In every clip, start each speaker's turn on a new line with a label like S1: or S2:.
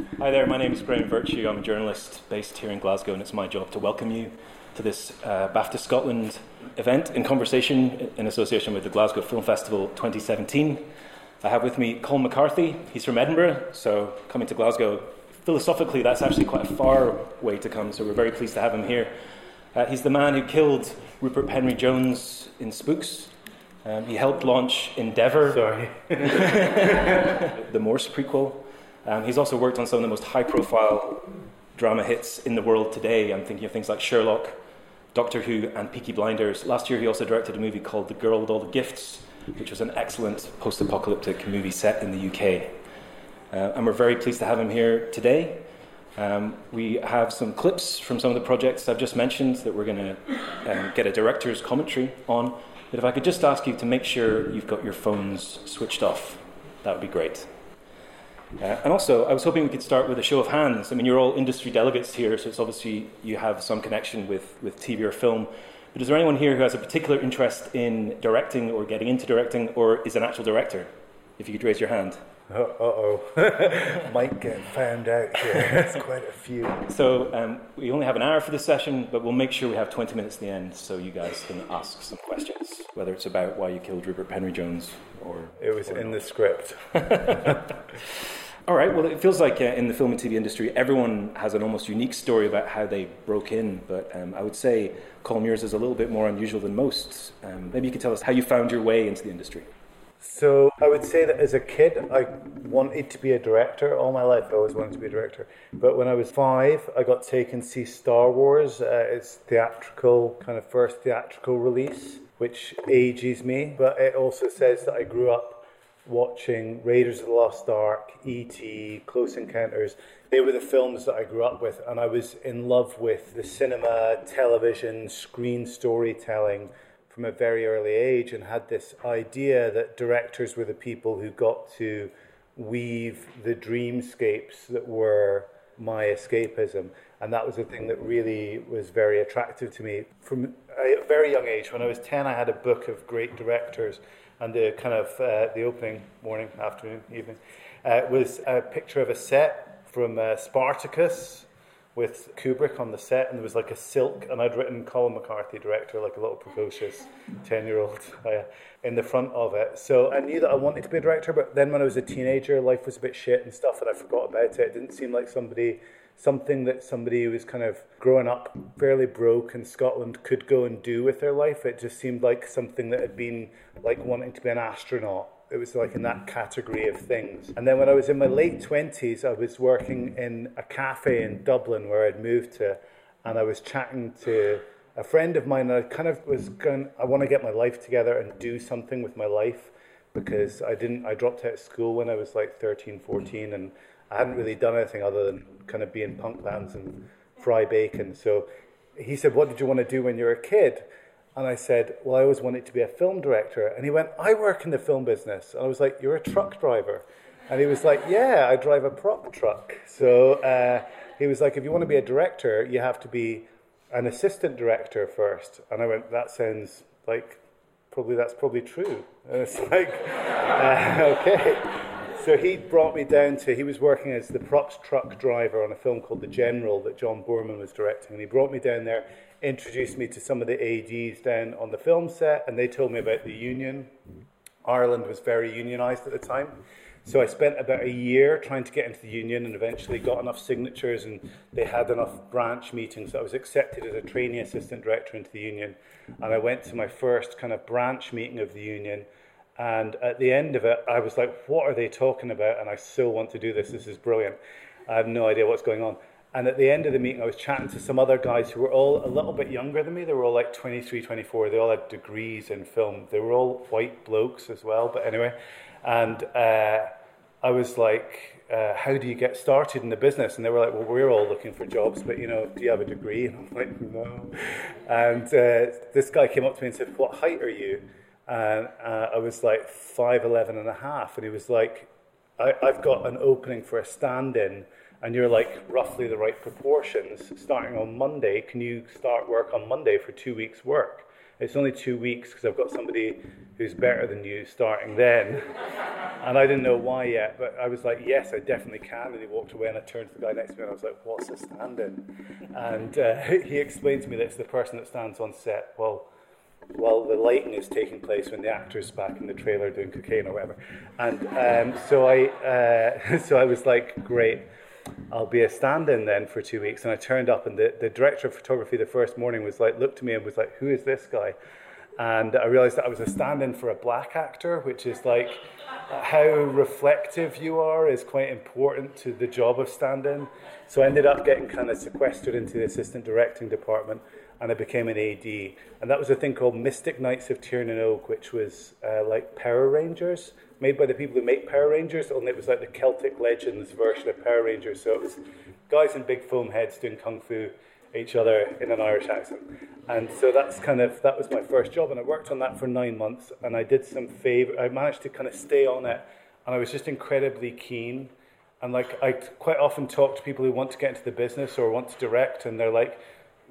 S1: Hi there, my name is Graham Virtue. I'm a journalist based here in Glasgow, and it's my job to welcome you to this uh, BAFTA Scotland event in conversation in association with the Glasgow Film Festival 2017. I have with me Colm McCarthy. He's from Edinburgh, so coming to Glasgow, philosophically, that's actually quite a far way to come, so we're very pleased to have him here. Uh, he's the man who killed Rupert Penry Jones in Spooks. Um, he helped launch Endeavour,
S2: Sorry.
S1: the Morse prequel. Um, he's also worked on some of the most high profile drama hits in the world today. I'm thinking of things like Sherlock, Doctor Who, and Peaky Blinders. Last year, he also directed a movie called The Girl with All the Gifts, which was an excellent post apocalyptic movie set in the UK. Uh, and we're very pleased to have him here today. Um, we have some clips from some of the projects I've just mentioned that we're going to um, get a director's commentary on. But if I could just ask you to make sure you've got your phones switched off, that would be great. Uh, and also, I was hoping we could start with a show of hands. I mean, you're all industry delegates here, so it's obviously you have some connection with, with TV or film. But is there anyone here who has a particular interest in directing or getting into directing or is an actual director? If you could raise your hand.
S2: Uh oh. Might get found out here. There's quite a few.
S1: So um, we only have an hour for this session, but we'll make sure we have 20 minutes at the end so you guys can ask some questions, whether it's about why you killed Rupert Penry Jones or.
S2: It was
S1: or
S2: in
S1: not.
S2: the script.
S1: All right. Well, it feels like uh, in the film and TV industry, everyone has an almost unique story about how they broke in. But um, I would say Colm yours is a little bit more unusual than most. Um, maybe you could tell us how you found your way into the industry.
S2: So I would say that as a kid, I wanted to be a director. All my life, I always wanted to be a director. But when I was five, I got taken to see Star Wars. Uh, its theatrical, kind of first theatrical release, which ages me. But it also says that I grew up watching Raiders of the Lost Ark, E.T., Close Encounters. They were the films that I grew up with, and I was in love with the cinema, television, screen storytelling from a very early age, and had this idea that directors were the people who got to weave the dreamscapes that were my escapism. And that was the thing that really was very attractive to me. From a very young age, when I was 10, I had a book of great directors, and the kind of uh, the opening morning, afternoon, evening uh, was a picture of a set from uh, Spartacus with Kubrick on the set, and there was like a silk, and I'd written Colm McCarthy, director, like a little precocious 10 year old uh, in the front of it. So I knew that I wanted to be a director, but then when I was a teenager, life was a bit shit and stuff, and I forgot about it. It didn't seem like somebody. Something that somebody who was kind of growing up fairly broke in Scotland could go and do with their life. It just seemed like something that had been like wanting to be an astronaut it was like in that category of things. And then when I was in my late 20s, I was working in a cafe in Dublin where I'd moved to, and I was chatting to a friend of mine, and I kind of was going, I want to get my life together and do something with my life because I didn't, I dropped out of school when I was like 13, 14, and I hadn't really done anything other than kind of be in punk bands and fry bacon. So he said, What did you want to do when you were a kid? And I said, Well, I always wanted to be a film director. And he went, I work in the film business. And I was like, You're a truck driver. And he was like, Yeah, I drive a prop truck. So uh, he was like, If you want to be a director, you have to be an assistant director first. And I went, That sounds like probably that's probably true. And it's like, uh, okay. So he brought me down to, he was working as the props truck driver on a film called The General that John Boorman was directing. And he brought me down there, introduced me to some of the ADs down on the film set, and they told me about the union. Ireland was very unionised at the time. So I spent about a year trying to get into the union and eventually got enough signatures and they had enough branch meetings that I was accepted as a trainee assistant director into the union. And I went to my first kind of branch meeting of the union. And at the end of it, I was like, what are they talking about? And I so want to do this. This is brilliant. I have no idea what's going on. And at the end of the meeting, I was chatting to some other guys who were all a little bit younger than me. They were all like 23, 24. They all had degrees in film. They were all white blokes as well. But anyway, and uh, I was like, uh, how do you get started in the business? And they were like, well, we're all looking for jobs, but you know, do you have a degree? And I'm like, no. And uh, this guy came up to me and said, what height are you? And uh, I was like 5'11 and a half. And he was like, I, I've got an opening for a stand in, and you're like roughly the right proportions starting on Monday. Can you start work on Monday for two weeks' work? it's only two weeks because I've got somebody who's better than you starting then. and I didn't know why yet, but I was like, yes, I definitely can. And he walked away, and I turned to the guy next to me, and I was like, what's a stand in? And uh, he explained to me that it's the person that stands on set. Well, while the lighting is taking place when the actor's back in the trailer doing cocaine or whatever. And um, so I, uh, so I was like, great. I'll be a stand-in then for two weeks. And I turned up, and the, the director of photography the first morning was like, looked at me and was like, "Who is this guy?" And I realized that I was a stand-in for a black actor, which is like how reflective you are is quite important to the job of stand-in. So I ended up getting kind of sequestered into the assistant directing department, and I became an AD. And that was a thing called Mystic Knights of Tir Na Nog, which was uh, like Power Rangers made by the people who make Power Rangers, only it was like the Celtic Legends version of Power Rangers. So it was guys in big foam heads doing kung fu each other in an Irish accent. And so that's kind of that was my first job, and I worked on that for nine months, and I did some favor. I managed to kind of stay on it, and I was just incredibly keen. And like I quite often talk to people who want to get into the business or want to direct, and they're like,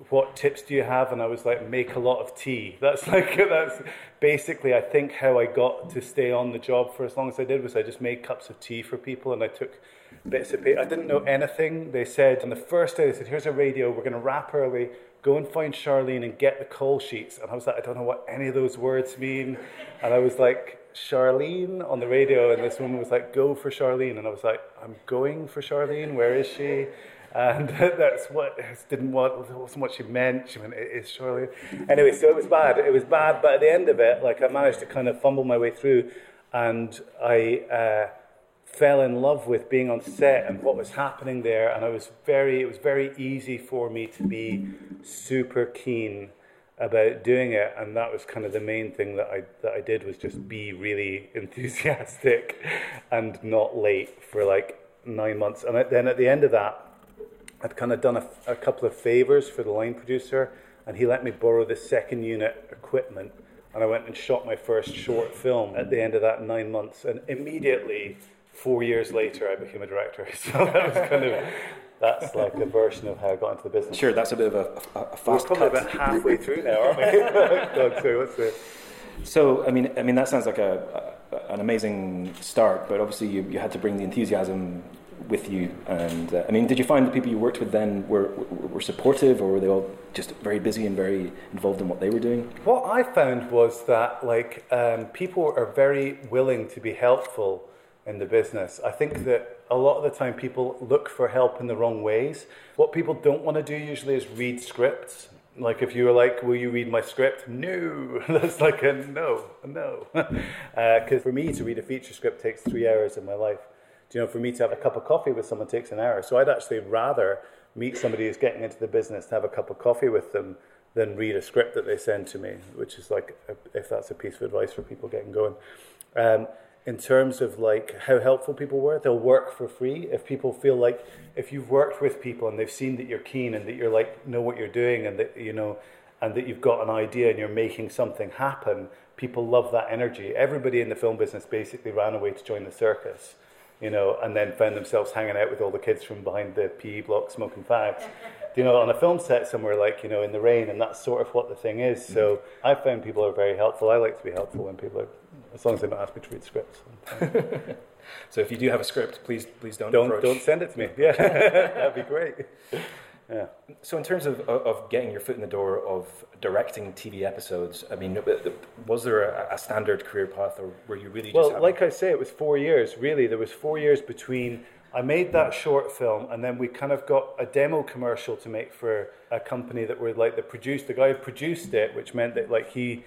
S2: what tips do you have? And I was like, make a lot of tea. That's like, that's basically, I think, how I got to stay on the job for as long as I did was I just made cups of tea for people and I took bits of paper. I didn't know anything. They said on the first day, they said, here's a radio, we're going to wrap early, go and find Charlene and get the call sheets. And I was like, I don't know what any of those words mean. And I was like, Charlene on the radio, and this woman was like, go for Charlene. And I was like, I'm going for Charlene, where is she? And that's what didn't want wasn't what she meant. She meant it is surely. Anyway, so it was bad. It was bad, but at the end of it, like I managed to kind of fumble my way through, and I uh, fell in love with being on set and what was happening there. And I was very, it was very easy for me to be super keen about doing it, and that was kind of the main thing that I that I did was just be really enthusiastic and not late for like nine months. And then at the end of that I'd kind of done a, a, couple of favors for the line producer, and he let me borrow the second unit equipment. And I went and shot my first short film at the end of that nine months. And immediately, four years later, I became a director. So that was kind of that's like a version of how I got into the business.
S1: Sure, that's a bit of a, a, a fast
S2: We're probably cut. about halfway through now, aren't we? God, sorry, what's the...
S1: So, I mean, I mean that sounds like a, a, an amazing start, but obviously you, you had to bring the enthusiasm with you. And uh, I mean, did you find the people you worked with then were, were supportive, or were they all just very busy and very involved in what they were doing?
S2: What I found was that like um, people are very willing to be helpful in the business. I think that a lot of the time people look for help in the wrong ways. What people don't want to do usually is read scripts. Like if you were like, "Will you read my script?" No, that's like a no, no. Because uh, for me to read a feature script takes three hours of my life you know, for me to have a cup of coffee with someone takes an hour. So I'd actually rather meet somebody who's getting into the business to have a cup of coffee with them than read a script that they send to me, which is like, a, if that's a piece of advice for people getting going. Um, in terms of like how helpful people were, they'll work for free. If people feel like if you've worked with people and they've seen that you're keen and that you're like know what you're doing and that you know and that you've got an idea and you're making something happen, people love that energy. Everybody in the film business basically ran away to join the circus you know, and then found themselves hanging out with all the kids from behind the PE block smoking fags. you know, on a film set somewhere like, you know, in the rain, and that's sort of what the thing is. So I found people are very helpful. I like to be helpful when people are, as long as they don't ask me to read scripts.
S1: so if you do have a script, please please don't
S2: don't,
S1: approach.
S2: don't send it to me. Yeah, that'd be great. Yeah.
S1: So, in terms of, of getting your foot in the door of directing TV episodes, I mean, was there a, a standard career path, or were you really?
S2: well, like I say, it was four years. Really, there was four years between. I made that short film, and then we kind of got a demo commercial to make for a company that were like the produce. The guy who produced it, which meant that like he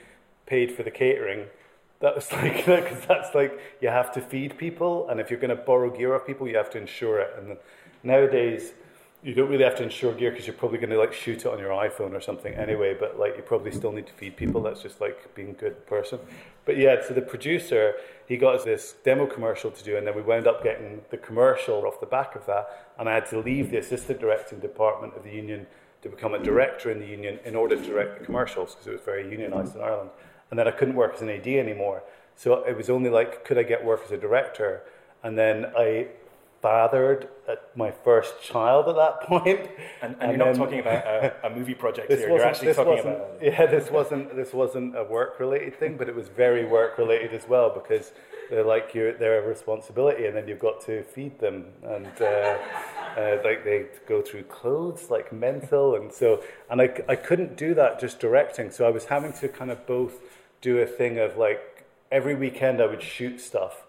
S2: paid for the catering. That was like because that's like you have to feed people, and if you're going to borrow gear off people, you have to insure it. And nowadays you don't really have to insure gear because you're probably going to like shoot it on your iPhone or something anyway. But like you probably still need to feed people. That's just like being a good person. But yeah, so the producer he got us this demo commercial to do, and then we wound up getting the commercial off the back of that. And I had to leave the assistant directing department of the union to become a director in the union in order to direct the commercials because it was very unionised in Ireland. And then I couldn't work as an AD anymore. So it was only like, could I get work as a director? And then I fathered my first child at that point.
S1: And, and, and you're not talking about a, a movie project here.
S2: You're
S1: actually talking about.
S2: Yeah, this wasn't this wasn't a work related thing, but it was very work related as well because they're like your they're a responsibility, and then you've got to feed them, and uh, uh, like they go through clothes like mental, and so and I I couldn't do that just directing, so I was having to kind of both do a thing of like every weekend I would shoot stuff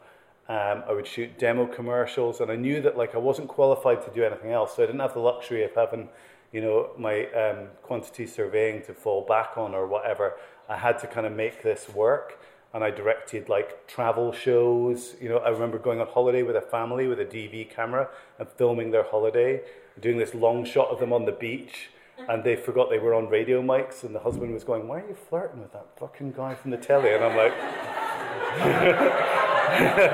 S2: um, I would shoot demo commercials, and I knew that like I wasn't qualified to do anything else, so I didn't have the luxury of having, you know, my um, quantity surveying to fall back on or whatever. I had to kind of make this work, and I directed like travel shows. You know, I remember going on holiday with a family with a DV camera and filming their holiday, doing this long shot of them on the beach. And they forgot they were on radio mics, and the husband was going, "Why are you flirting with that fucking guy from the telly?" And I'm like.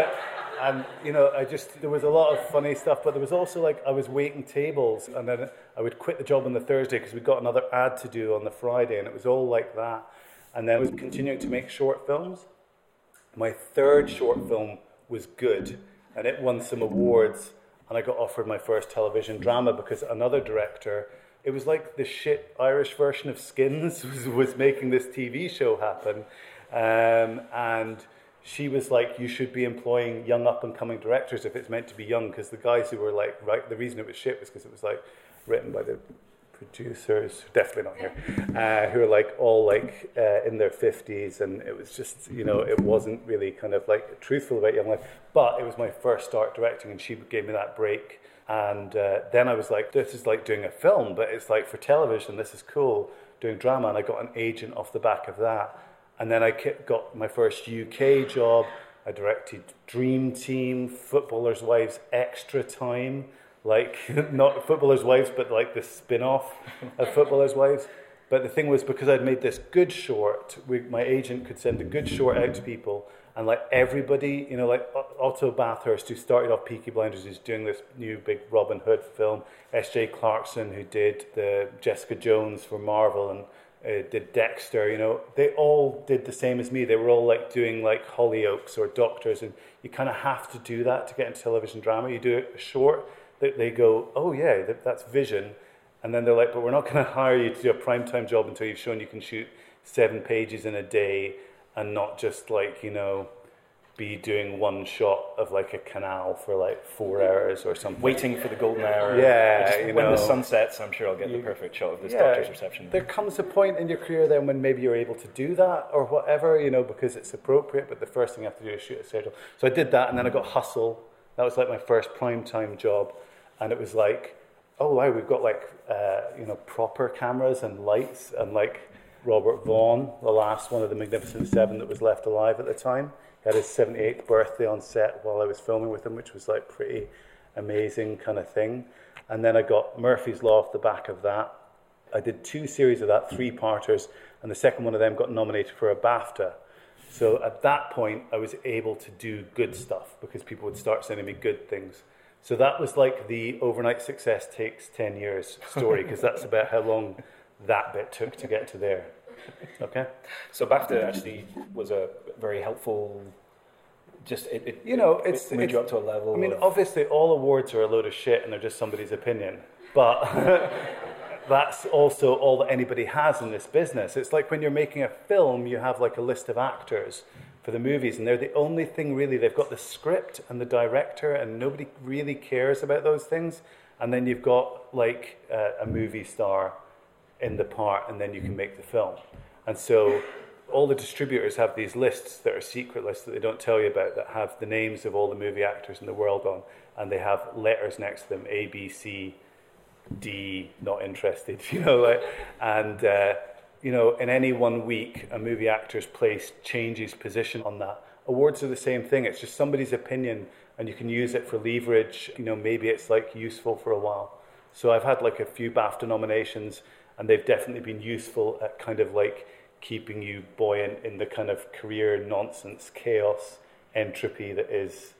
S2: and you know, I just there was a lot of funny stuff, but there was also like I was waiting tables, and then I would quit the job on the Thursday because we got another ad to do on the Friday, and it was all like that. And then I was continuing to make short films. My third short film was good, and it won some awards, and I got offered my first television drama because another director. It was like the shit Irish version of Skins was, was making this TV show happen, um, and she was like, you should be employing young up and coming directors if it's meant to be young, because the guys who were like, right, the reason it was shit was because it was like written by the producers, definitely not here, uh, who are like all like uh, in their 50s, and it was just, you know, it wasn't really kind of like truthful about young life. But it was my first start directing, and she gave me that break. And uh, then I was like, this is like doing a film, but it's like for television, this is cool, doing drama. And I got an agent off the back of that. And then I got my first UK job. I directed Dream Team, Footballers' Wives Extra Time, like not Footballers' Wives, but like the spin off of Footballers' Wives. But the thing was, because I'd made this good short, we, my agent could send a good short out to people, and like everybody, you know, like Otto Bathurst, who started off Peaky Blinders, who's doing this new big Robin Hood film, S.J. Clarkson, who did the Jessica Jones for Marvel, and uh, did Dexter, you know, they all did the same as me. They were all like doing like Hollyoaks or Doctors, and you kind of have to do that to get into television drama. You do a short, they, they go, oh yeah, that, that's Vision, and then they're like, but we're not going to hire you to do a primetime job until you've shown you can shoot seven pages in a day and not just like you know be doing one shot of like a canal for like four hours or something.
S1: Waiting for the golden hour.
S2: Yeah,
S1: just, when know, the sun sets, I'm sure I'll get you, the perfect shot of this yeah, doctor's reception.
S2: There comes a point in your career then when maybe you're able to do that or whatever, you know, because it's appropriate. But the first thing you have to do is shoot a schedule. So I did that, and then I got Hustle. That was like my first prime time job, and it was like, oh wow, we've got like uh, you know proper cameras and lights and like. Robert Vaughn, the last one of the Magnificent Seven that was left alive at the time had his 78th birthday on set while I was filming with him, which was like pretty amazing kind of thing. And then I got Murphy's Law off the back of that. I did two series of that, three parters, and the second one of them got nominated for a BAFTA. So at that point, I was able to do good stuff because people would start sending me good things. So that was like the overnight success takes 10 years story because that's about how long that bit took to get to there. Okay.
S1: So BAFTA actually was a very helpful. Just it, it
S2: you know it's
S1: it moved
S2: it's,
S1: you up to a level.
S2: I mean,
S1: of,
S2: obviously, all awards are a load of shit and they're just somebody's opinion, but. that's also all that anybody has in this business. It's like when you're making a film, you have like a list of actors for the movies, and they're the only thing really. They've got the script and the director, and nobody really cares about those things. And then you've got like uh, a movie star in the part, and then you can make the film. And so all the distributors have these lists that are secret lists that they don't tell you about that have the names of all the movie actors in the world on, and they have letters next to them A, B, C, D, not interested, you know, like, and uh, you know, in any one week, a movie actor's place changes position on that. Awards are the same thing. It's just somebody's opinion, and you can use it for leverage. You know, maybe it's like useful for a while. So I've had like a few BAFTA nominations and they've definitely been useful at kind of like keeping you buoyant in the kind of career nonsense, chaos, entropy that is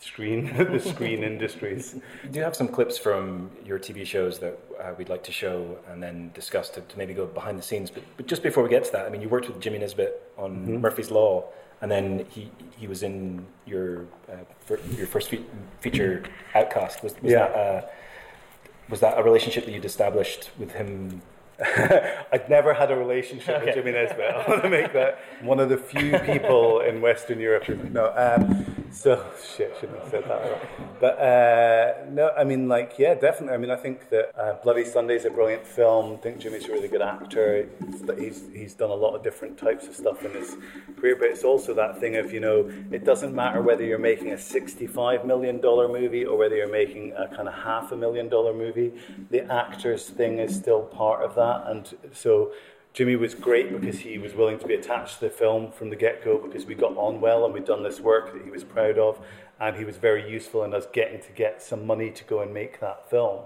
S2: screen the screen industries.
S1: Do you have some clips from your TV shows that uh, we'd like to show and then discuss to, to, maybe go behind the scenes? But, but just before we get to that, I mean, you worked with Jimmy Nesbitt on mm-hmm. Murphy's Law, and then he he was in your uh, fir- your first fe- feature Outcast. Was, was
S2: Yeah.
S1: that uh, was that a relationship that you'd established with him?
S2: I'd never had a relationship with Jimmy Nesbitt. I want to make that one of the few people in Western Europe who no. Um, so shit, shouldn't have said that. But uh, no, I mean, like, yeah, definitely. I mean, I think that uh, Bloody Sunday is a brilliant film. I think Jimmy's a really good actor. He's he's done a lot of different types of stuff in his career, but it's also that thing of you know, it doesn't matter whether you're making a sixty-five million dollar movie or whether you're making a kind of half a million dollar movie. The actors thing is still part of that, and so. Jimmy was great because he was willing to be attached to the film from the get go because we got on well and we'd done this work that he was proud of, and he was very useful in us getting to get some money to go and make that film,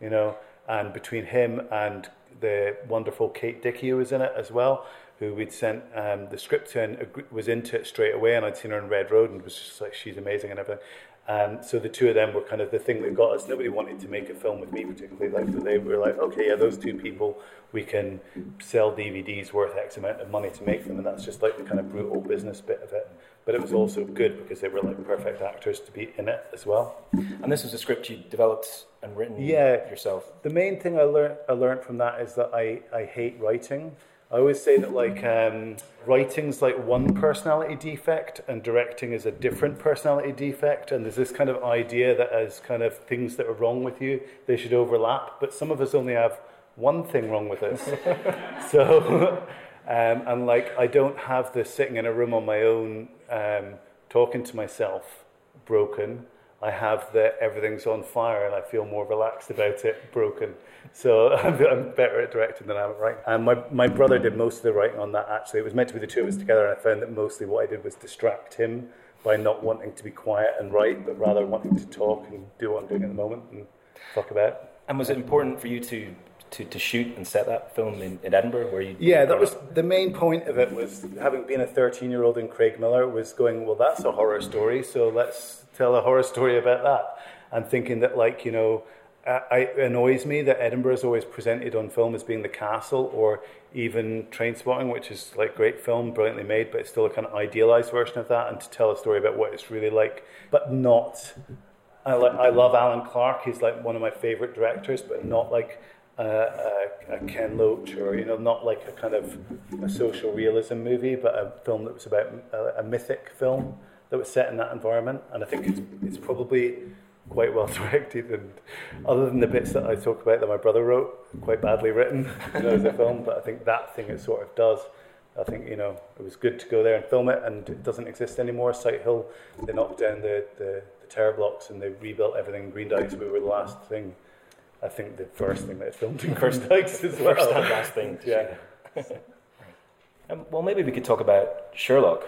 S2: you know. And between him and the wonderful Kate Dickie who was in it as well, who we'd sent um, the script to and was into it straight away, and I'd seen her in Red Road and was just like she's amazing and everything. And so the two of them were kind of the thing that got us. Nobody wanted to make a film with me particularly. Like they were like, okay, yeah, those two people, we can sell DVDs worth X amount of money to make them, and that's just like the kind of brutal business bit of it. But it was also good because they were like perfect actors to be in it as well.
S1: And this was a script you developed and written
S2: Yeah.
S1: yourself.
S2: The main thing I learned I learned from that is that I, I hate writing. I always say that like um, writing's like one personality defect and directing is a different personality defect. And there's this kind of idea that as kind of things that are wrong with you, they should overlap. But some of us only have one thing wrong with us. so, um, and like I don't have this sitting in a room on my own um, talking to myself broken. I have the everything's on fire and I feel more relaxed about it broken. So I'm, I'm better at directing than I am at writing. And my, my brother did most of the writing on that actually. It was meant to be the two of us together and I found that mostly what I did was distract him by not wanting to be quiet and write, but rather wanting to talk and do what I'm doing at the moment and talk about.
S1: And was it important for you to to, to shoot and set that film in, in Edinburgh, where you?
S2: Yeah, that was the main point of it. Was having been a thirteen-year-old in Craigmillar was going, well, that's a horror story, so let's tell a horror story about that. And thinking that, like, you know, uh, it annoys me that Edinburgh is always presented on film as being the castle, or even Trainspotting, which is like great film, brilliantly made, but it's still a kind of idealized version of that. And to tell a story about what it's really like, but not. I like. I love Alan Clarke. He's like one of my favorite directors, but not like uh, a, a Ken Loach or you know not like a kind of a social realism movie, but a film that was about a, a mythic film that was set in that environment. And I think it's it's probably quite well directed, and other than the bits that I talk about that my brother wrote, quite badly written you know, as a film. But I think that thing it sort of does. I think you know it was good to go there and film it, and it doesn't exist anymore. Sighthill, they knocked down the, the, the terror blocks and they rebuilt everything. Greendykes, we were the last thing. I think the first thing they filmed in Green Dykes as well.
S1: First and last thing.
S2: Yeah.
S1: Um, well, maybe we could talk about Sherlock.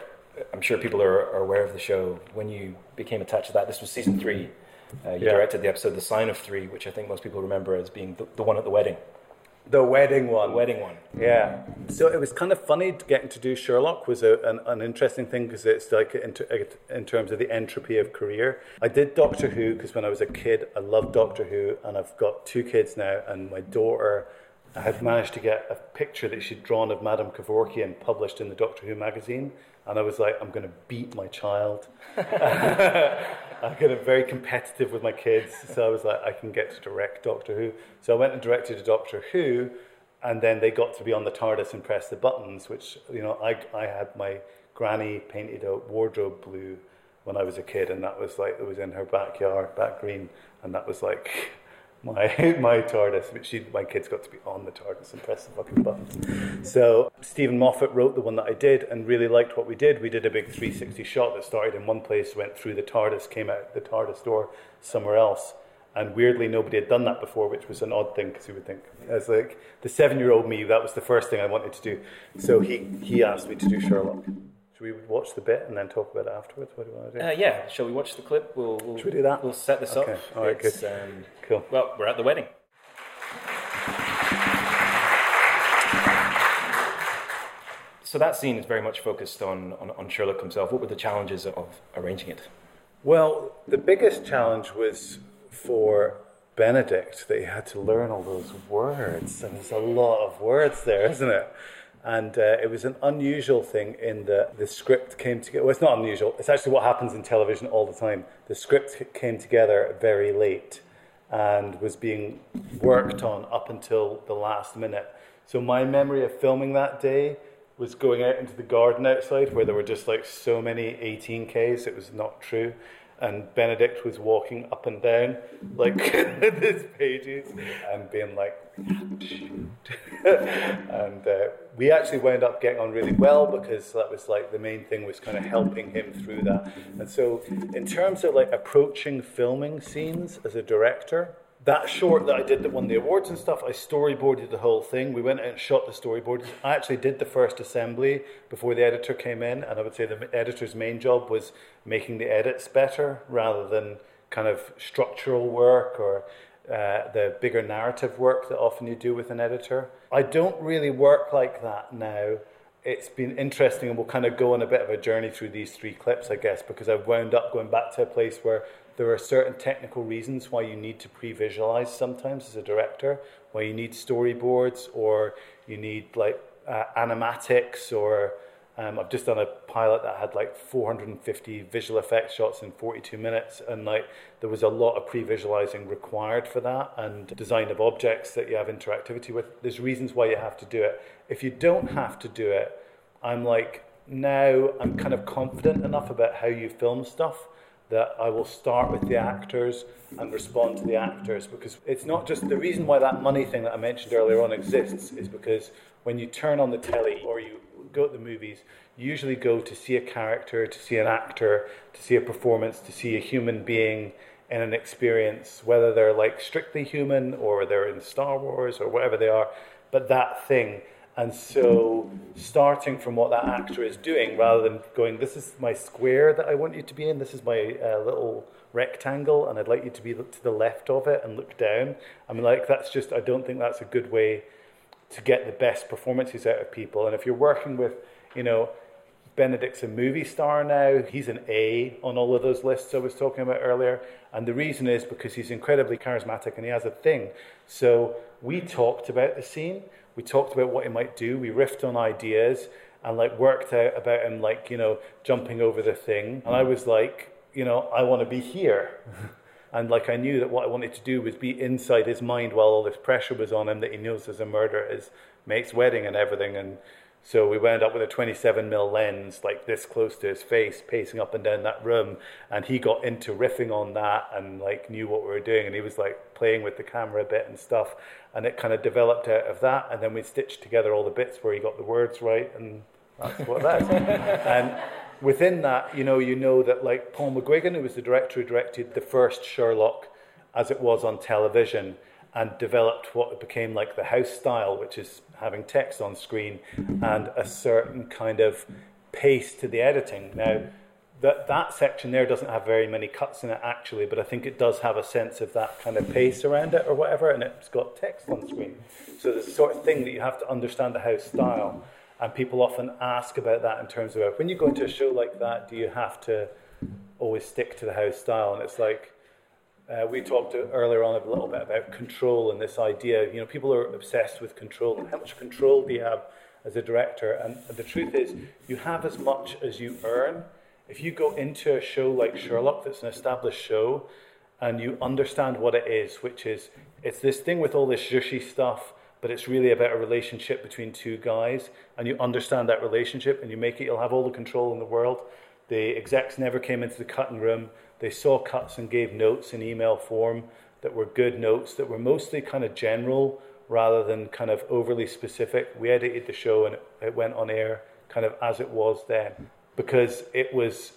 S1: I'm sure people are, are aware of the show. When you became attached to that, this was season three. Uh, you
S2: Yeah.
S1: directed the episode "The Sign of Three, which I think most people remember as being the, the one at the wedding,
S2: The wedding
S1: the
S2: one.
S1: wedding one.
S2: Yeah. So it was kind of funny getting to do Sherlock was a, an, an interesting thing because it's like in, in terms of the entropy of career. I did Doctor Who because when I was a kid, I loved Doctor Who, and I've got two kids now, and my daughter. I had managed to get a picture that she'd drawn of Madame Kovarian published in the Doctor Who magazine, and I was like, I'm going to beat my child. Kind of very competitive with my kids, so I was like, I can get to direct Doctor Who. So I went and directed a Doctor Who, and then they got to be on the TARDIS and press the buttons, which you know I I had my granny painted a wardrobe blue when I was a kid, and that was like it was in her backyard, back green, and that was like my my TARDIS, which she, my kids got to be on the TARDIS and press the fucking buttons. So Steven Moffat wrote the one that I did and really liked what we did. We did a big 360 shot that started in one place, went through the TARDIS, came out the TARDIS door somewhere else. And weirdly, nobody had done that before, which was an odd thing because you would think, as like the seven-year-old me, that was the first thing I wanted to do. So he he asked me to do Sherlock. Should we watch the bit and then talk about it afterwards? What do you want to do?
S1: Uh, yeah, shall we watch the clip? We'll, we'll,
S2: Should we do that?
S1: We'll set this
S2: Okay,
S1: up.
S2: all right,
S1: It's, Um,
S2: Cool.
S1: well, we're at the wedding. So that scene is very much focused on, on, on Sherlock himself. What were the challenges of arranging it?
S2: Well, the biggest challenge was for Benedict that he had to learn all those words, and there's a lot of words there, isn't it? And uh, it was an unusual thing in that the script came together. Well, it's not unusual. It's actually what happens in television all the time. The script came together very late and was being worked on up until the last minute. So my memory of filming that day was going out into the garden outside where there were just like so many 18Ks, it was not true. And Benedict was walking up and down like these pages and being like, and uh, we actually wound up getting on really well because that was like the main thing was kind of helping him through that. And so, in terms of like approaching filming scenes as a director, that short that I did that won the awards and stuff, I storyboarded the whole thing. We went out and shot the storyboards. I actually did the first assembly before the editor came in, and I would say the editor's main job was making the edits better rather than kind of structural work or uh, the bigger narrative work that often you do with an editor. I don't really work like that now. It's been interesting, and we'll kind of go on a bit of a journey through these three clips, I guess, because I've wound up going back to a place where there are certain technical reasons why you need to pre visualize sometimes as a director, why you need storyboards or you need like uh, animatics or um, I've just done a pilot that had like 450 visual effects shots in 42 minutes, and like there was a lot of pre-visualizing required for that, and design of objects that you have interactivity with. There's reasons why you have to do it. If you don't have to do it, I'm like now I'm kind of confident enough about how you film stuff that I will start with the actors and respond to the actors because it's not just the reason why that money thing that I mentioned earlier on exists is because when you turn on the telly or you go to the movies, you usually go to see a character, to see an actor, to see a performance, to see a human being in an experience, whether they're like strictly human or they're in Star Wars or whatever they are, but that thing and so, starting from what that actor is doing, rather than going, this is my square that I want you to be in, this is my uh, little rectangle, and I'd like you to be to the left of it and look down. I mean, like, that's just, I don't think that's a good way to get the best performances out of people. And if you're working with, you know, Benedict's a movie star now. He's an A on all of those lists I was talking about earlier. And the reason is because he's incredibly charismatic and he has a thing. So we talked about the scene we talked about what he might do. We riffed on ideas and like worked out about him like you know jumping over the thing. And I was like, you know, I want to be here. and like I knew that what I wanted to do was be inside his mind while all this pressure was on him that he knows there's a murder at his mate's wedding and everything. And so we wound up with a 27 mil lens, like this close to his face, pacing up and down that room. And he got into riffing on that and like knew what we were doing. And he was like playing with the camera a bit and stuff. And it kind of developed out of that. And then we stitched together all the bits where he got the words right. And that's what that is. and within that, you know, you know that like Paul McGuigan, who was the director who directed the first Sherlock as it was on television, and developed what became like the house style, which is having text on screen and a certain kind of pace to the editing. Now, that, that section there doesn't have very many cuts in it actually, but I think it does have a sense of that kind of pace around it or whatever, and it's got text on screen. So a sort of thing that you have to understand the house style. And people often ask about that in terms of when you go into a show like that, do you have to always stick to the house style? And it's like, uh, we talked earlier on a little bit about control and this idea. You know, people are obsessed with control. How much control do you have as a director? And the truth is, you have as much as you earn. If you go into a show like Sherlock, that's an established show, and you understand what it is, which is it's this thing with all this zhushy stuff, but it's really about a relationship between two guys, and you understand that relationship, and you make it. You'll have all the control in the world. The execs never came into the cutting room they saw cuts and gave notes in email form that were good notes that were mostly kind of general rather than kind of overly specific. We edited the show and it went on air kind of as it was then because it was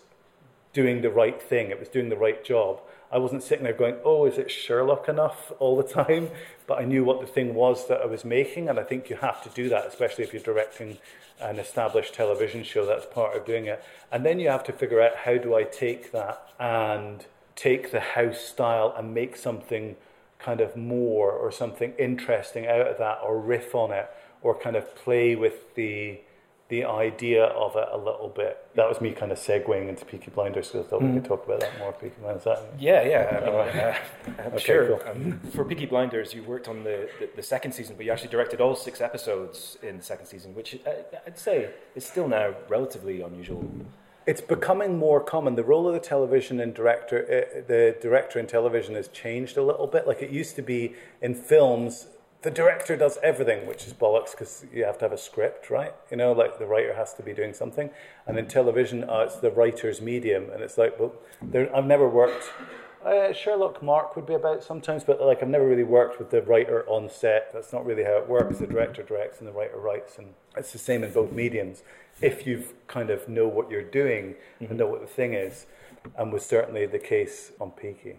S2: doing the right thing, it was doing the right job. I wasn't sitting there going, oh, is it Sherlock enough all the time? But I knew what the thing was that I was making, and I think you have to do that, especially if you're directing an established television show. That's part of doing it. And then you have to figure out how do I take that and take the house style and make something kind of more or something interesting out of that, or riff on it, or kind of play with the the idea of it a little bit. That was me kind of segueing into Peaky Blinders, so I thought we could talk about that more. Peaky Blinders, that
S1: Yeah, yeah. I mean, uh, I'm
S2: Okay,
S1: sure.
S2: cool.
S1: Um, for Peaky Blinders, you worked on the, the, the second season, but you actually directed all six episodes in the second season, which uh, I'd say is still now relatively unusual.
S2: It's becoming more common. The role of the television and director, uh, the director in television has changed a little bit. Like it used to be in films, the director does everything, which is bollocks because you have to have a script, right? You know, like the writer has to be doing something. And in television, uh, it's the writer's medium, and it's like, well, I've never worked. Uh, Sherlock Mark would be about sometimes, but like I've never really worked with the writer on set. That's not really how it works. The director directs and the writer writes, and it's the same in both mediums. If you've kind of know what you're doing and know what the thing is, and was certainly the case on Peaky.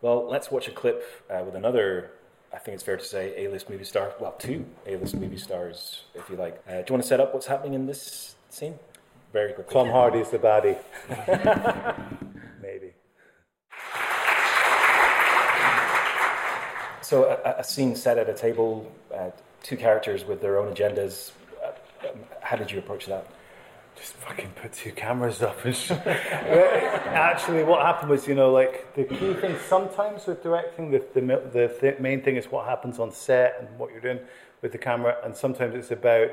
S1: Well, let's watch a clip uh, with another, I think it's fair to say, A list movie star. Well, two A list movie stars, if you like. Uh, do you want to set up what's happening in this scene? Very quickly.
S2: Tom Hardy's the baddie. Maybe.
S1: So, a, a scene set at a table, uh, two characters with their own agendas. Uh, um, how did you approach that?
S2: Just fucking put two cameras up and actually what happened was you know like the key thing sometimes with directing the the, the th- main thing is what happens on set and what you're doing with the camera and sometimes it's about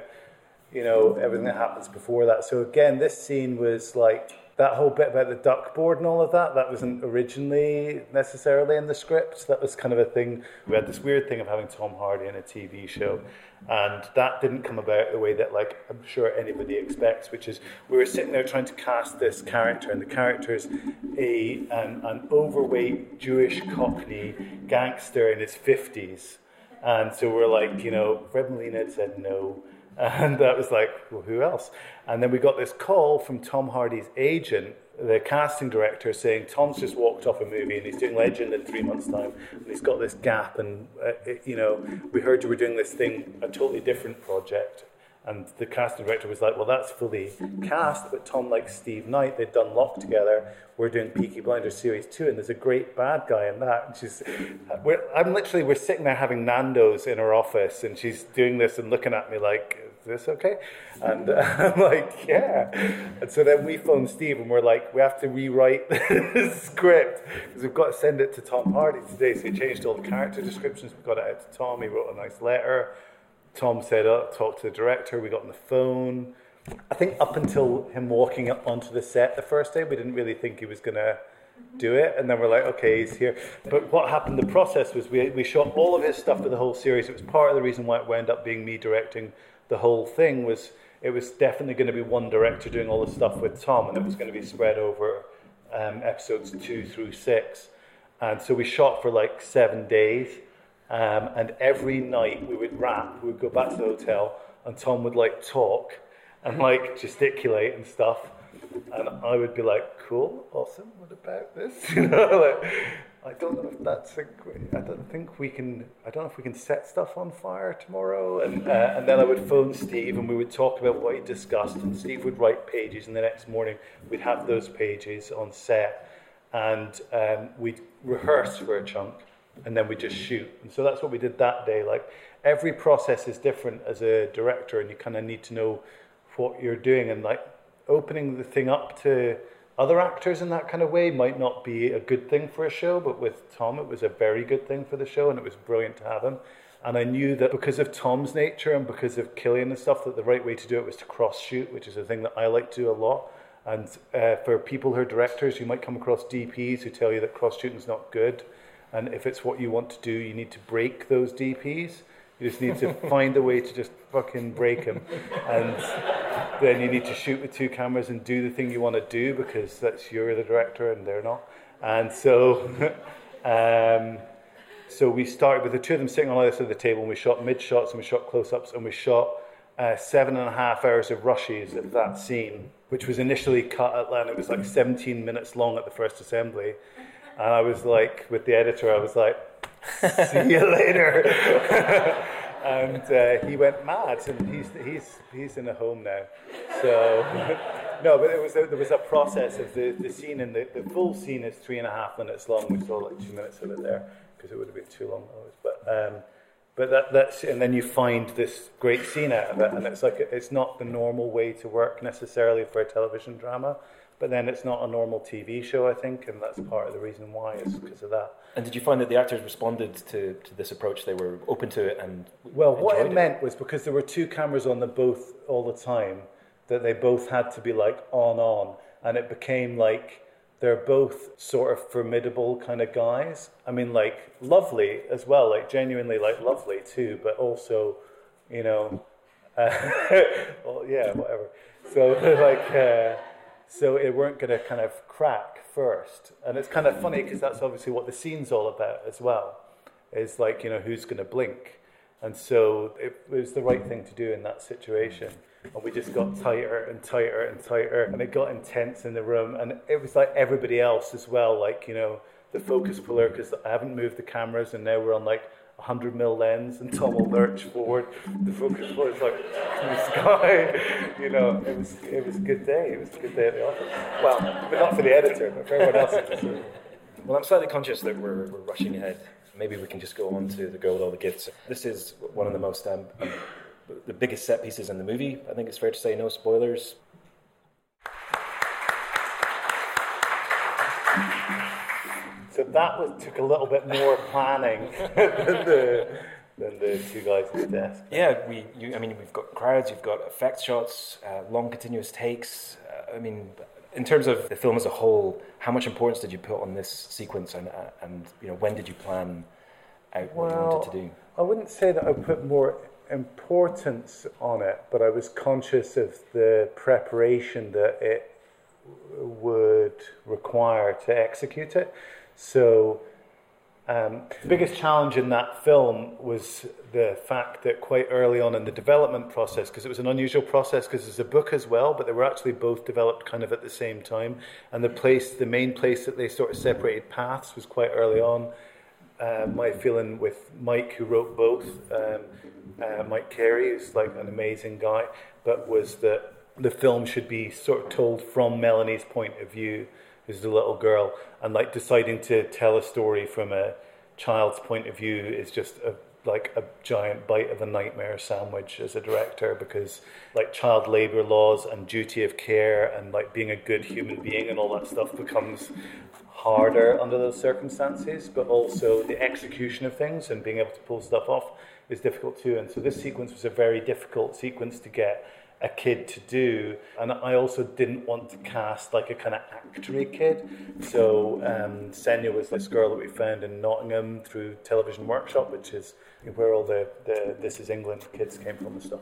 S2: you know everything that happens before that. So again this scene was like that whole bit about the duck board and all of that that wasn't originally necessarily in the script. That was kind of a thing. We had this weird thing of having tom hardy in a tv show and that didn't come about the way that like i'm sure anybody expects which is we were sitting there trying to cast this character and the character is a an, an overweight jewish cockney gangster in his 50s and so we're like you know fred molina had said no and that was like, well, who else? And then we got this call from Tom Hardy's agent, the casting director, saying Tom's just walked off a movie and he's doing Legend in three months' time, and he's got this gap. And uh, it, you know, we heard you were doing this thing, a totally different project. And the casting director was like, well, that's fully cast, but Tom likes Steve Knight. They'd done Locke together. We're doing Peaky Blinders Series 2, and there's a great bad guy in that. And she's, we're, I'm literally, we're sitting there having Nando's in her office, and she's doing this and looking at me like, is this okay? And uh, I'm like, yeah. And so then we phone Steve, and we're like, we have to rewrite the script, because we've got to send it to Tom Hardy today. So he changed all the character descriptions. We got it out to Tom. He wrote a nice letter. Tom said, oh, talk to the director. We got on the phone. I think up until him walking up onto the set the first day, we didn't really think he was going to do it. And then we're like, okay, he's here. But what happened, the process was we, we shot all of his stuff for the whole series. It was part of the reason why it wound up being me directing the whole thing was it was definitely going to be one director doing all the stuff with Tom, and it was going to be spread over um, episodes two through six. And so we shot for like seven days. Um, and every night we would wrap, we would go back to the hotel, and Tom would like talk and like gesticulate and stuff. And I would be like, cool, awesome, what about this? You know, like, I don't know if that's a great, I don't think we can, I don't know if we can set stuff on fire tomorrow. And, uh, and then I would phone Steve and we would talk about what he discussed. And Steve would write pages, and the next morning we'd have those pages on set. And um, we'd rehearse for a chunk and then we just shoot. And so that's what we did that day. Like every process is different as a director, and you kind of need to know what you're doing. And like opening the thing up to other actors in that kind of way might not be a good thing for a show, but with Tom, it was a very good thing for the show, and it was brilliant to have him. And I knew that because of Tom's nature and because of Cillian and stuff, that the right way to do it was to cross shoot, which is a thing that I like to do a lot. And uh, for people who are directors, you might come across DPs who tell you that cross shooting is not good. And if it's what you want to do, you need to break those DPs. You just need to find a way to just fucking break them. And then you need to shoot with two cameras and do the thing you want to do because that's you're the director and they're not. And so, um, so we started with the two of them sitting on either side of the table and we shot mid shots and we shot close ups and we shot uh, seven and a half hours of rushes of that scene, which was initially cut at and it was like 17 minutes long at the first assembly. And I was like, with the editor, I was like, see you later. and uh, he went mad, and he's, he's, he's in a home now. So, no, but it was a, there was a process of the, the scene, and the, the full scene is three and a half minutes long. We saw like two minutes of it there because it would have been too long. But um, But that, that's and then you find this great scene out of it, and it's like it's not the normal way to work necessarily for a television drama. But then it's not a normal TV show, I think, and that's part of the reason why is because of that.
S1: And did you find that the actors responded to, to this approach? They were open to it and
S2: well, what it,
S1: it
S2: meant was because there were two cameras on them both all the time, that they both had to be like on on, and it became like they're both sort of formidable kind of guys. I mean, like lovely as well, like genuinely like lovely too, but also, you know, uh, well, yeah, whatever. So like. Uh, so it weren't going to kind of crack first. And it's kind of funny because that's obviously what the scene's all about as well. Is like, you know, who's going to blink? And so it was the right thing to do in that situation. And we just got tighter and tighter and tighter. And it got intense in the room. And it was like everybody else as well, like, you know, the focus puller, because I haven't moved the cameras and now we're on like 100 mil lens and Tom will lurch forward. The focus puller was like in the sky. you know, it was it was a good day. It was a good day at the office. Well, but not for the editor, but for everyone else.
S1: Well, I'm slightly conscious that we're, we're rushing ahead. Maybe we can just go on to the girl with all the gifts. This is one of the most um, the biggest set pieces in the movie. I think it's fair to say, no spoilers.
S2: So that was took a little bit more planning than the than the two guys at the desk.
S1: Yeah, we. You, I mean, we've got crowds, you've got effect shots, uh, long continuous takes. Uh, I mean, in terms of the film as a whole, how much importance did you put on this sequence, and uh, and you know, when did you plan out what you wanted to do?
S2: I wouldn't say that I put more importance on it, but I was conscious of the preparation that it would require to execute it. So, um, the biggest challenge in that film was the fact that quite early on in the development process, because it was an unusual process, because it's a book as well, but they were actually both developed kind of at the same time. And the place, the main place that they sort of separated paths was quite early on. Uh, my feeling with Mike, who wrote both, um, uh, Mike Carey, who's like an amazing guy, but was that the film should be sort of told from Melanie's point of view who's the little girl, and like deciding to tell a story from a child's point of view is just a like a giant bite of a nightmare sandwich as a director because like child labor laws and duty of care and like being a good human being and all that stuff becomes harder under those circumstances but also the execution of things and being able to pull stuff off is difficult too. And so this sequence was a very difficult sequence to get a kid to do. And I also didn't want to cast like a kind of actory kid. So um, Sennia was this girl that we found in Nottingham through Television Workshop, which is where all the, the This Is England kids came from and stuff.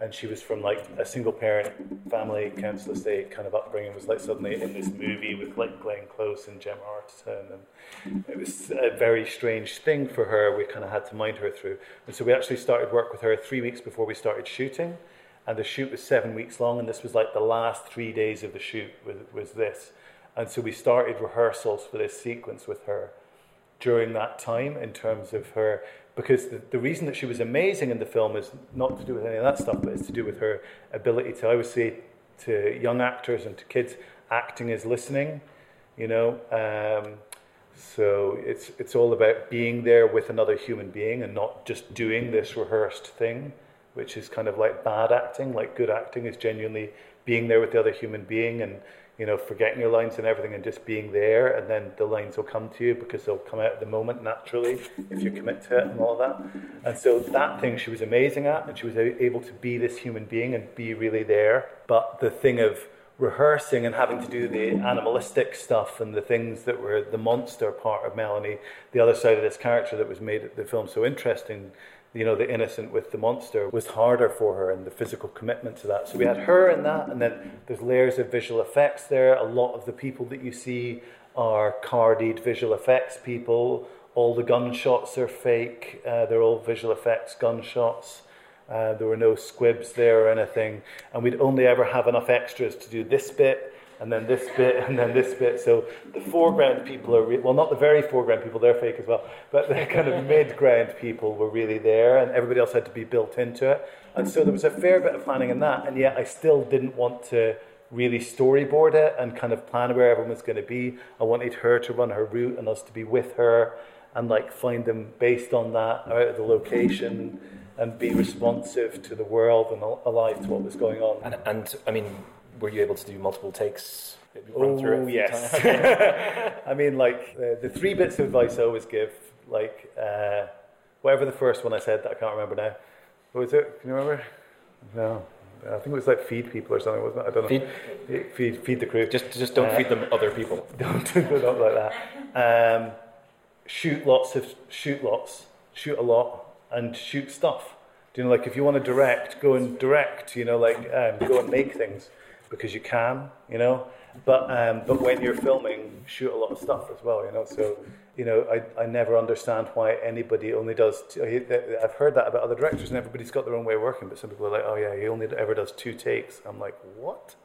S2: And she was from like a single parent family, council estate kind of upbringing, was like suddenly in this movie with like Glenn Close and Gemma Arterton. And it was a very strange thing for her. We kind of had to mind her through. And so we actually started work with her three weeks before we started shooting and the shoot was seven weeks long, and this was like the last three days of the shoot was, was this. And so we started rehearsals for this sequence with her during that time in terms of her, because the, the reason that she was amazing in the film is not to do with any of that stuff, but it's to do with her ability to, I would say, to young actors and to kids, acting is listening, you know. Um, so it's it's all about being there with another human being and not just doing this rehearsed thing which is kind of like bad acting. Like good acting is genuinely being there with the other human being and you know forgetting your lines and everything and just being there, and then the lines will come to you because they'll come out at the moment naturally if you commit to it and all that. And so that thing she was amazing at, and she was able to be this human being and be really there. But the thing of rehearsing and having to do the animalistic stuff and the things that were the monster part of Melanie, the other side of this character that was made the film so interesting you know, the innocent with the monster was harder for her and the physical commitment to that. So we had her in that, and then there's layers of visual effects there. A lot of the people that you see are carded visual effects people. All the gunshots are fake, uh, they're all visual effects gunshots. Uh, there were no squibs there or anything, and we'd only ever have enough extras to do this bit and then this bit, and then this bit. So the foreground people are, re- well, not the very foreground people, they're fake as well, but the kind of mid-ground people were really there, and everybody else had to be built into it. And so there was a fair bit of planning in that, and yet I still didn't want to really storyboard it and kind of plan where everyone was going to be. I wanted her to run her route and us to be with her. and like find them based on that out of the location and be responsive to the world and alive to what was going on.
S1: And, and I mean, were you able to do multiple takes?
S2: Oh yes. I mean, like the, the, three bits of advice I always give, like uh, whatever the first one I said that I can't remember now. What was it? Can you remember? No. I think it was like feed people or something, wasn't it? I don't know. Feed, feed, feed the crew.
S1: Just, just don't uh, feed them other people.
S2: Don't do it like that. Um, shoot lots of, shoot lots, shoot a lot, and shoot stuff. Do you know, like if you want to direct, go and direct. You know, like um, go and make things because you can. You know, but um, but when you're filming, shoot a lot of stuff as well. You know, so you know, I, I never understand why anybody only does. Two, I've heard that about other directors, and everybody's got their own way of working. But some people are like, "Oh yeah, he only ever does two takes." I'm like, "What?"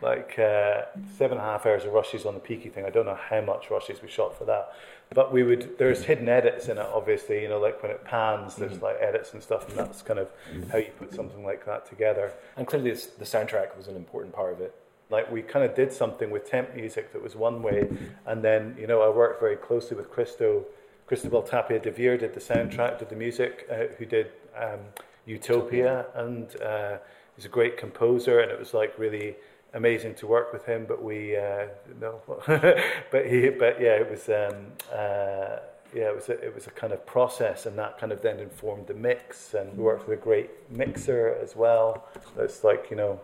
S2: like uh, seven and a half hours of rushes on the peaky thing. I don't know how much rushes we shot for that, but we would. There's hidden edits in it, obviously. You know, like when it pans, there's mm-hmm. like edits and stuff, and that's kind of how you put something like that together.
S1: And clearly, the soundtrack was an important part of it
S2: like we kind of did something with temp music that was one way, and then you know I worked very closely with Christo, Cristobal Tapia de Veer did the soundtrack, did the music, uh, who did um, Utopia, and uh, he's a great composer, and it was like really amazing to work with him. But we uh, no, but he, but yeah, it was. Um, uh, yeah, it was a, it was a kind of process, and that kind of then informed the mix. And we worked with a great mixer as well. It's like you know,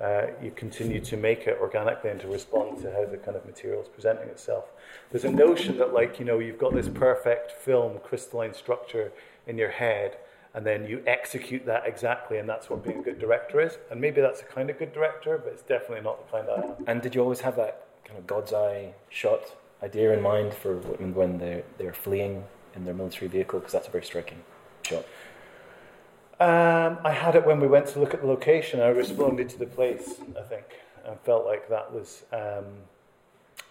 S2: uh, you continue to make it organically and to respond to how the kind of material is presenting itself. There's a notion that, like, you know, you've got this perfect film crystalline structure in your head, and then you execute that exactly, and that's what being a good director is. And maybe that's a kind of good director, but it's definitely not the kind I am.
S1: And did you always have that kind of God's eye shot idea in mind for when they're, they're fleeing in their military vehicle? Because that's a very striking shot.
S2: Um, I had it when we went to look at the location. I responded to the place, I think, and felt like that was. Um,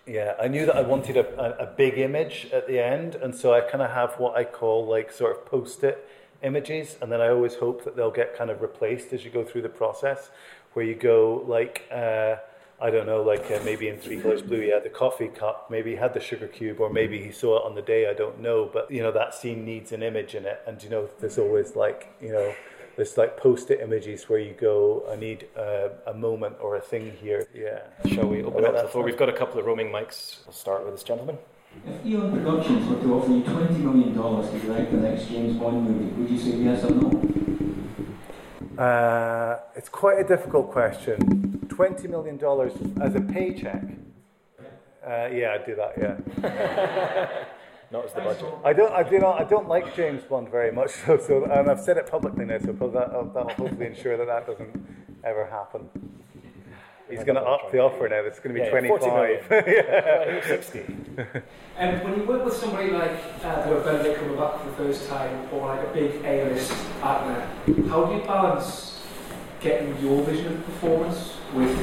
S2: yeah, I knew that I wanted a, a, a, big image at the end, and so I kind of have what I call like sort of post-it images, and then I always hope that they'll get kind of replaced as you go through the process, where you go like. Uh, I don't know, like uh, maybe in Three Colors Blue, he had the coffee cup, maybe he had the sugar cube, or maybe he saw it on the day, I don't know. But, you know, that scene needs an image in it. And, you know, there's always like, you know, there's like post-it images where you go, I need uh, a moment or a thing here. Yeah.
S1: Shall we open up the floor? We've got a couple of roaming mics. We'll start with this gentleman.
S3: If Eon Productions were to offer you $20 million to direct the next James Bond movie, would you say yes or
S2: no? Uh, it's quite a difficult question. $20 million as a paycheck. Uh, yeah, I'd do that, yeah.
S1: Not as the budget.
S2: I don't, I, do not, I don't like James Bond very much, so, so and I've said it publicly now, so that, that'll hopefully ensure that that doesn't ever happen. He's going to up the offer now. It's going to be yeah, 25.
S1: yeah. 60.
S4: And um, when you work with somebody like uh, the Benedict Cumberbatch for the first time, or like a big A-list actor, how do you balance getting your vision of performance with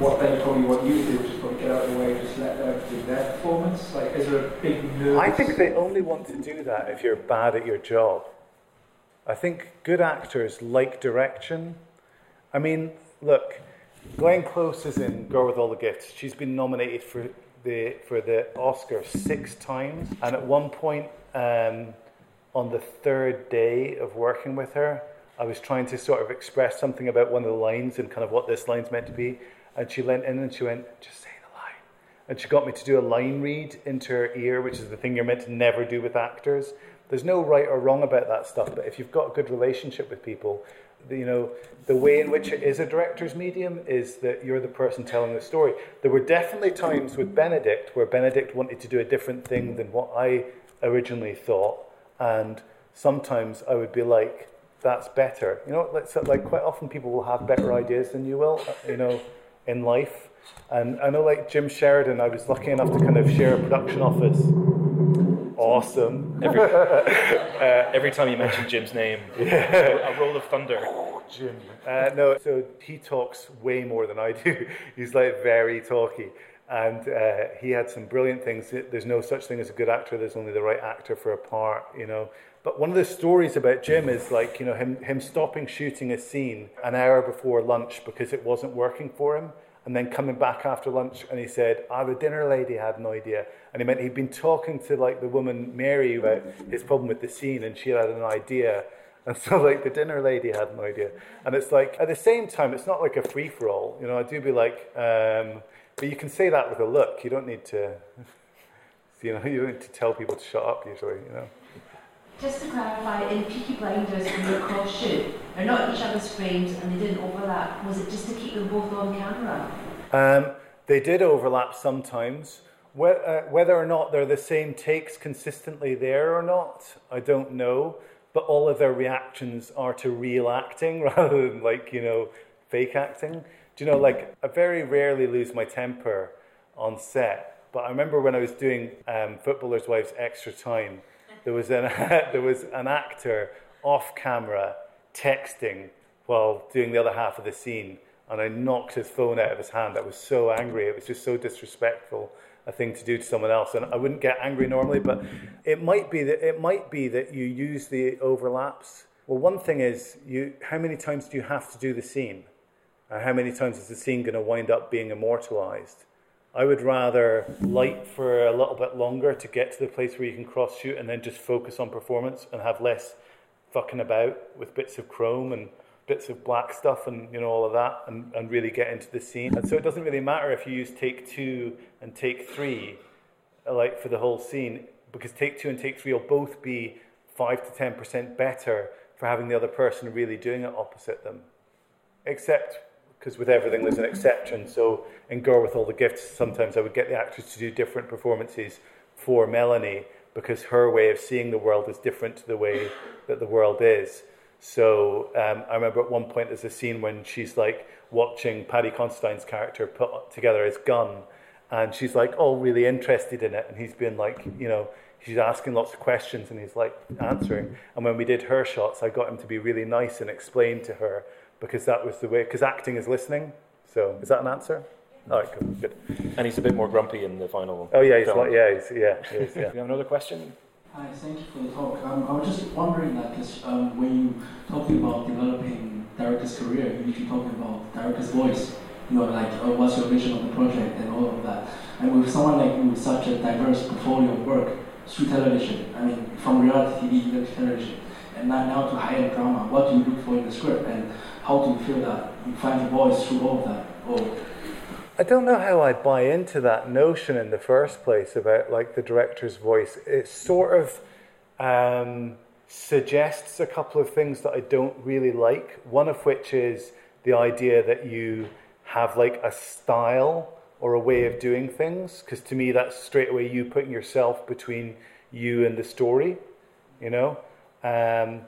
S4: what they probably want you to do, just probably get out of the way, just let them do their performance? Like, is there a big nerve?
S2: I think they only want to do that if you're bad at your job. I think good actors like direction. I mean, look, Glenn Close is in Girl with All the Gifts. She's been nominated for the for the Oscar six times, and at one point um, on the third day of working with her, I was trying to sort of express something about one of the lines and kind of what this line's meant to be. And she leant in and she went, just say the line. And she got me to do a line read into her ear, which is the thing you're meant to never do with actors. There's no right or wrong about that stuff, but if you've got a good relationship with people, you know, the way in which it is a director's medium is that you're the person telling the story. There were definitely times with Benedict where Benedict wanted to do a different thing than what I originally thought. And sometimes I would be like, that's better. You know, like, quite often people will have better ideas than you will, you know, in life. And I know, like Jim Sheridan, I was lucky enough to kind of share a production office. Awesome.
S1: Every, uh, every time you mention Jim's name, yeah. a roll of thunder.
S2: Jim. Uh, no, so he talks way more than I do. He's like very talky. And uh, he had some brilliant things. There's no such thing as a good actor. There's only the right actor for a part, you know. But one of the stories about Jim is like, you know, him, him stopping shooting a scene an hour before lunch because it wasn't working for him. And then coming back after lunch, and he said, "Ah, the dinner lady had an idea." And he meant he'd been talking to like the woman Mary about his problem with the scene, and she had an idea. And so, like, the dinner lady had an idea. And it's like, at the same time, it's not like a free for all. You know, I do be like, um, but you can say that with a look. You don't need to, you know, you don't need to tell people to shut up usually, you know.
S5: Just to clarify, in Peaky Blinders, when they cross shoot, they're not each other's frames and they didn't overlap. Was it just to keep them both on camera?
S2: Um, they did overlap sometimes. Uh, Whether or not they're the same takes consistently there or not, I don't know. But all of their reactions are to real acting rather than like, you know, fake acting. Do you know, like, I very rarely lose my temper on set. But I remember when I was doing um, Footballers' Wives Extra Time, there was an, there was an actor off camera texting while doing the other half of the scene and I knocked his phone out of his hand. I was so angry. It was just so disrespectful a thing to do to someone else. And I wouldn't get angry normally, but it might be that it might be that you use the overlaps. Well, one thing is you how many times do you have to do the scene? And how many times is the scene going to wind up being immortalized? I would rather light for a little bit longer to get to the place where you can cross shoot and then just focus on performance and have less fucking about with bits of chrome and bits of black stuff and you know all of that and, and really get into the scene. And so it doesn't really matter if you use take two and take three, like for the whole scene, because take two and take three will both be five to ten percent better for having the other person really doing it opposite them. Except because with everything there's an exception. So in Girl with All the Gifts, sometimes I would get the actors to do different performances for Melanie because her way of seeing the world is different to the way that the world is. So um, I remember at one point there's a scene when she's like watching Paddy Considine's character put together his gun, and she's like all really interested in it, and he's been like, you know, she's asking lots of questions, and he's like answering. And when we did her shots, I got him to be really nice and explain to her because that was the way. Because acting is listening. So is that an answer? All right, cool, good.
S1: And he's a bit more grumpy in the final. One.
S2: Oh yeah, he's
S1: film.
S2: like yeah, he's, yeah, he is,
S1: Do
S2: yeah.
S1: you have another question?
S6: Hi, thank you for the talk. Um, I was just wondering that 'cause, um, when you talking about developing director's career, you usually talking about director's voice. You know, like uh, what's your vision of the project and all of that. And with someone like you with such a diverse portfolio of work through television, I mean, from reality TV to television, and now, now to high-end drama, what do you look for in the script, and how do you feel that you find your voice through all of that? Or
S2: I don't know how I buy into that notion in the first place about like the director's voice. It sort of um, suggests a couple of things that I don't really like. One of which is the idea that you have like a style or a way of doing things. Because to me, that's straight away you putting yourself between you and the story, you know. Um,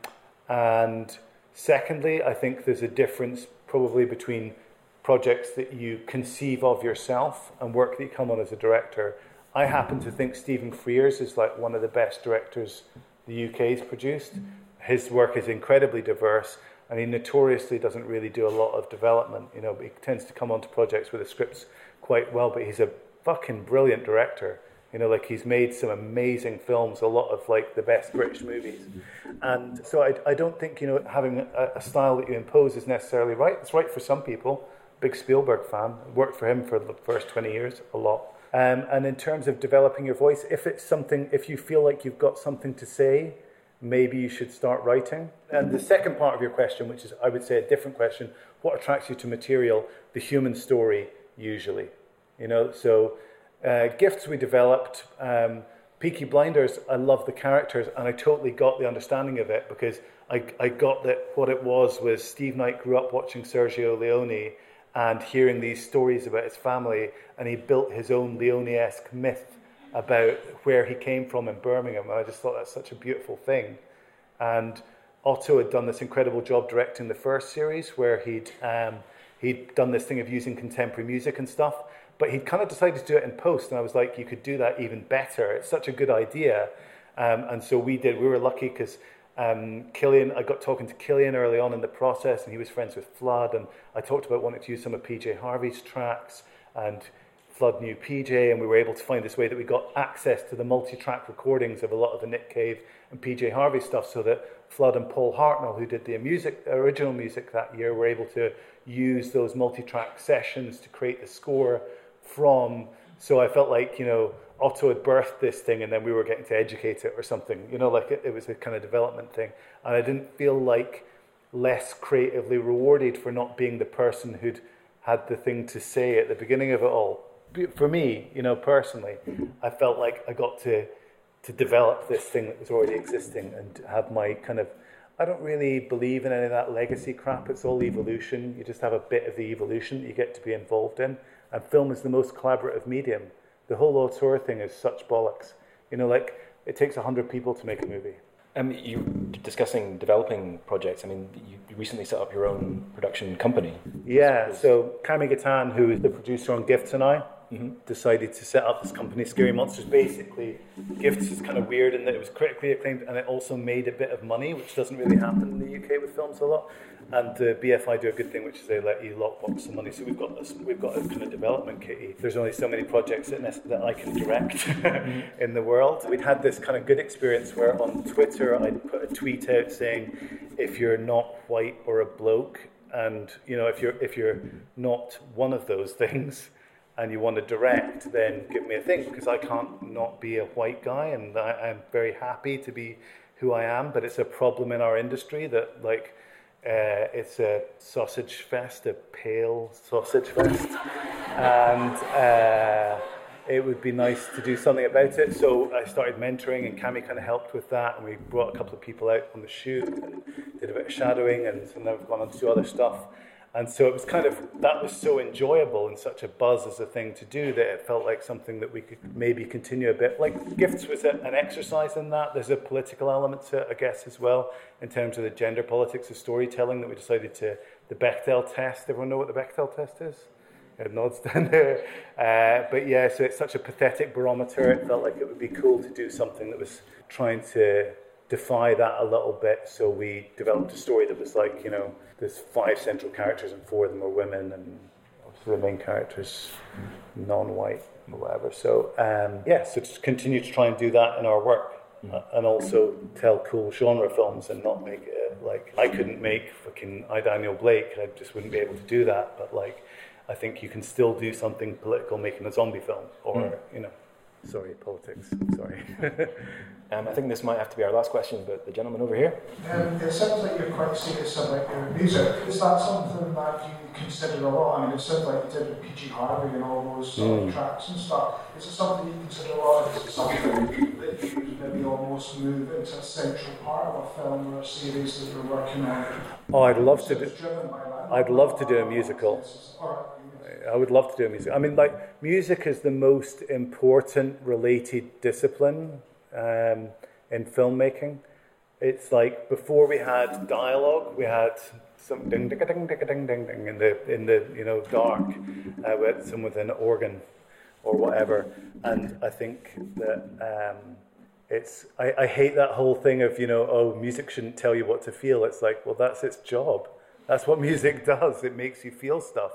S2: and secondly, I think there's a difference probably between projects that you conceive of yourself and work that you come on as a director. I happen to think Stephen Frears is like one of the best directors the UK's produced. His work is incredibly diverse and he notoriously doesn't really do a lot of development. You know, he tends to come onto projects with the scripts quite well, but he's a fucking brilliant director. You know, like he's made some amazing films, a lot of like the best British movies. And so I, I don't think, you know, having a, a style that you impose is necessarily right. It's right for some people. Big Spielberg fan, worked for him for the first 20 years, a lot. Um, and in terms of developing your voice, if it's something, if you feel like you've got something to say, maybe you should start writing. And the second part of your question, which is, I would say, a different question what attracts you to material? The human story, usually. You know, so uh, gifts we developed. Um, Peaky Blinders, I love the characters, and I totally got the understanding of it because I, I got that what it was was Steve Knight grew up watching Sergio Leone and hearing these stories about his family, and he built his own Leone-esque myth about where he came from in Birmingham. And I just thought that's such a beautiful thing. And Otto had done this incredible job directing the first series, where he'd um, he'd done this thing of using contemporary music and stuff. But he'd kind of decided to do it in post, and I was like, you could do that even better. It's such a good idea. Um, and so we did. We were lucky because um, Cillian, I got talking to Cillian early on in the process, and he was friends with Flood. And I talked about wanting to use some of PJ Harvey's tracks. And Flood knew PJ, and we were able to find this way that we got access to the multi-track recordings of a lot of the Nick Cave and PJ Harvey stuff, so that Flood and Paul Hartnoll, who did the music, original music that year, were able to use those multi-track sessions to create the score from. So I felt like you know Otto had birthed this thing, and then we were getting to educate it or something. You know, like it, it was a kind of development thing, and I didn't feel like less creatively rewarded for not being the person who'd had the thing to say at the beginning of it all for me, you know, personally, I felt like I got to to develop this thing that was already existing and have my kind of. I don't really believe in any of that legacy crap. It's all evolution. You just have a bit of the evolution that you get to be involved in. And film is the most collaborative medium. The whole auteur thing is such bollocks. You know, like it takes hundred people to make a movie.
S1: Um, you're discussing developing projects. I mean, you recently set up your own production company.
S2: Yeah. So Cami Gatin, who is the producer on Gifts and I, mm-hmm. decided to set up this company, Scary Monsters. Basically, Gifts is kind of weird in that it was critically acclaimed and it also made a bit of money, which doesn't really happen in the UK with films a lot. And uh, BFI do a good thing, which is they let you lockbox some money. So we've got this, we've got a kind of development kitty. There's only so many projects that, I can direct in the world. We'd had this kind of good experience where on Twitter I'd put a tweet out saying, if you're not white or a bloke, and you know if you're if you're not one of those things, and you want to direct, then give me a thing because I can't not be a white guy, and I, am very happy to be who I am. But it's a problem in our industry that like uh, it's a sausage fest, a pale sausage fest, and uh, it would be nice to do something about it. So I started mentoring, and Cami kind of helped with that, and we brought a couple of people out on the shoot and did a bit of shadowing, and, and then we've gone on to do other stuff. And so it was kind of, that was so enjoyable and such a buzz as a thing to do that it felt like something that we could maybe continue a bit. Like Gifts was an exercise in that. There's a political element to it, I guess, as well, in terms of the gender politics of storytelling that we decided to, the Bechdel test. Everyone know what the Bechdel test is? Nods down there. Uh, but yeah, so it's such a pathetic barometer. It felt like it would be cool to do something that was trying to defy that a little bit. So we developed a story that was like, you know, there's five central characters and four of them are women, and the main characters non-white or whatever. So um, yeah, so just continue to try and do that in our work. Uh, and also tell cool genre films and not make it like I couldn't make fucking I Daniel Blake I just wouldn't be able to do that but like I think you can still do something political making a zombie film or mm. you know Sorry, politics. Sorry.
S1: um, I think this might have to be our last question, but the gentleman over here.
S7: Um, it sounds like you're quite serious about your music. Is that something that you consider a lot? I mean, it sounds like you did with PJ Harvey and all those mm. tracks and stuff. Is it something you consider a lot? Is it something that you maybe almost move into a central part of a film or a series that you're working on?
S2: Oh, I'd love to do. I'd love to do a musical. I would love to do music. I mean, like, music is the most important related discipline um, in filmmaking. It's like before we had dialogue, we had some ding ding ding ding ding ding ding in the in the you know dark uh, with some with an organ or whatever. And I think that um, it's I, I hate that whole thing of you know oh music shouldn't tell you what to feel. It's like well that's its job. That's what music does. It makes you feel stuff.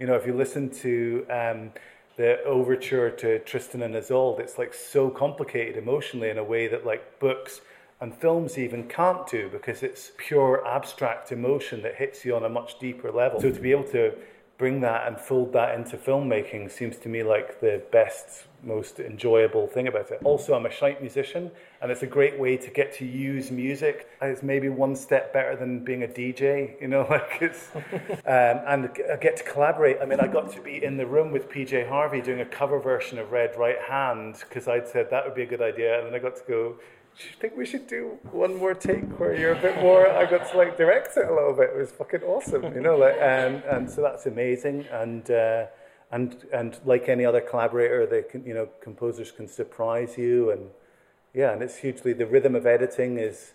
S2: You know, if you listen to um, the overture to Tristan and Isolde, it's like so complicated emotionally in a way that like books and films even can't do because it's pure abstract emotion that hits you on a much deeper level. So to be able to bring that and fold that into filmmaking seems to me like the best, most enjoyable thing about it. Also, I'm a shite musician, and it's a great way to get to use music. It's maybe one step better than being a DJ, you know, like it's, um, and I get to collaborate. I mean, I got to be in the room with PJ Harvey doing a cover version of Red Right Hand because I'd said that would be a good idea, and then I got to go you think we should do one more take where you're a bit more I got to like direct it a little bit. It was fucking awesome, you know, like and and so that's amazing and uh, and and like any other collaborator, they can you know, composers can surprise you and yeah, and it's hugely the rhythm of editing is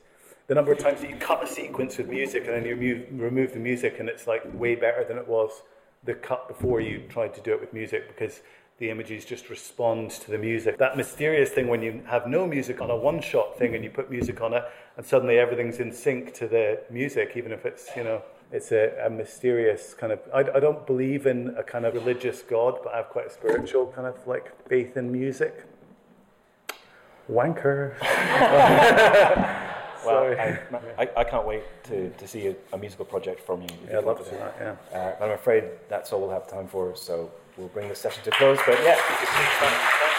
S2: the number of times that you cut a sequence with music and then you move, remove the music and it's like way better than it was the cut before you tried to do it with music because the images just respond to the music. That mysterious thing when you have no music on a one shot thing and you put music on it and suddenly everything's in sync to the music, even if it's, you know, it's a, a mysterious kind of. I, I don't believe in a kind of religious God, but I have quite a spiritual kind of like faith in music. Wanker.
S1: Well, I, I, I can't wait to, to see a, a musical project from you.
S2: Yeah, I'd love to see that, yeah.
S1: Uh, I'm afraid that's all we'll have time for, so we'll bring the session to close. But yeah.